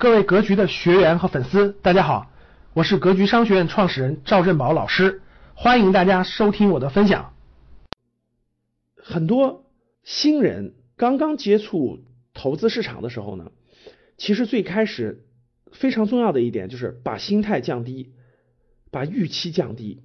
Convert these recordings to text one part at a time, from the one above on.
各位格局的学员和粉丝，大家好，我是格局商学院创始人赵振宝老师，欢迎大家收听我的分享。很多新人刚刚接触投资市场的时候呢，其实最开始非常重要的一点就是把心态降低，把预期降低。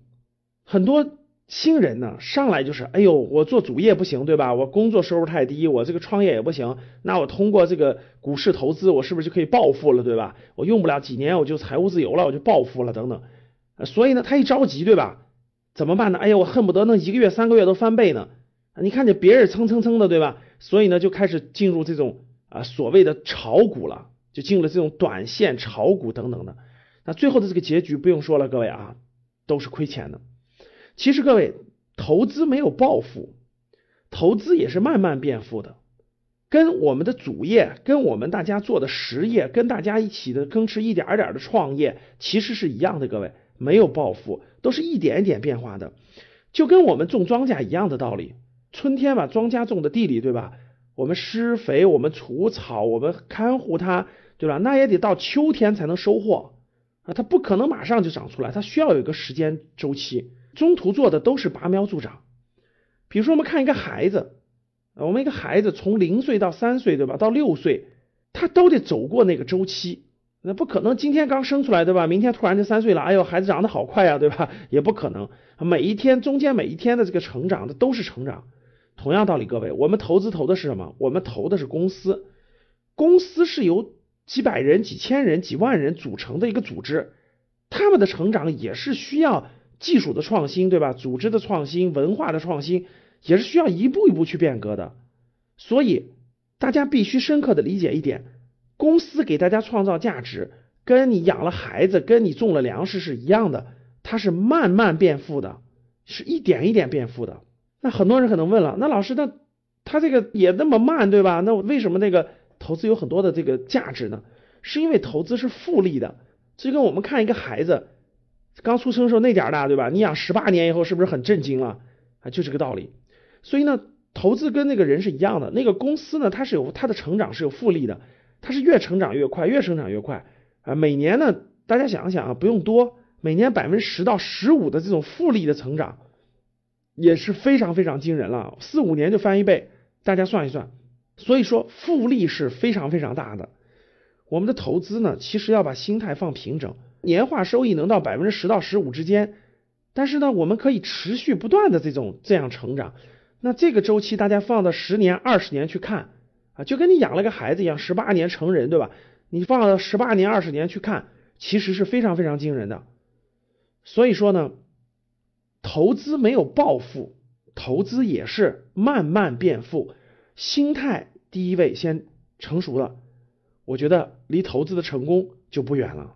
很多新人呢，上来就是，哎呦，我做主业不行，对吧？我工作收入太低，我这个创业也不行。那我通过这个股市投资，我是不是就可以暴富了，对吧？我用不了几年，我就财务自由了，我就暴富了，等等。所以呢，他一着急，对吧？怎么办呢？哎呀，我恨不得能一个月、三个月都翻倍呢。你看见别人蹭蹭蹭的，对吧？所以呢，就开始进入这种啊所谓的炒股了，就进入了这种短线炒股等等的。那最后的这个结局不用说了，各位啊，都是亏钱的。其实各位，投资没有暴富，投资也是慢慢变富的，跟我们的主业，跟我们大家做的实业，跟大家一起的更持一点点的创业，其实是一样的。各位，没有暴富，都是一点一点变化的，就跟我们种庄稼一样的道理。春天把庄稼种的地里，对吧？我们施肥，我们除草，我们看护它，对吧？那也得到秋天才能收获啊，它不可能马上就长出来，它需要有一个时间周期。中途做的都是拔苗助长，比如说我们看一个孩子，我们一个孩子从零岁到三岁，对吧？到六岁，他都得走过那个周期，那不可能今天刚生出来，对吧？明天突然就三岁了，哎呦，孩子长得好快呀，对吧？也不可能，每一天中间每一天的这个成长的都是成长。同样道理，各位，我们投资投的是什么？我们投的是公司，公司是由几百人、几千人、几万人组成的一个组织，他们的成长也是需要。技术的创新，对吧？组织的创新，文化的创新，也是需要一步一步去变革的。所以大家必须深刻的理解一点：公司给大家创造价值，跟你养了孩子，跟你种了粮食是一样的，它是慢慢变富的，是一点一点变富的。那很多人可能问了，那老师，那他这个也那么慢，对吧？那为什么那个投资有很多的这个价值呢？是因为投资是复利的，就跟我们看一个孩子。刚出生时候那点儿大，对吧？你养十八年以后，是不是很震惊了？啊，就这个道理。所以呢，投资跟那个人是一样的。那个公司呢，它是有它的成长是有复利的，它是越成长越快，越成长越快啊。每年呢，大家想一想啊，不用多，每年百分之十到十五的这种复利的成长，也是非常非常惊人了。四五年就翻一倍，大家算一算。所以说，复利是非常非常大的。我们的投资呢，其实要把心态放平整。年化收益能到百分之十到十五之间，但是呢，我们可以持续不断的这种这样成长。那这个周期大家放到十年、二十年去看啊，就跟你养了个孩子一样，十八年成人，对吧？你放到十八年、二十年去看，其实是非常非常惊人的。所以说呢，投资没有暴富，投资也是慢慢变富。心态第一位先成熟了，我觉得离投资的成功就不远了。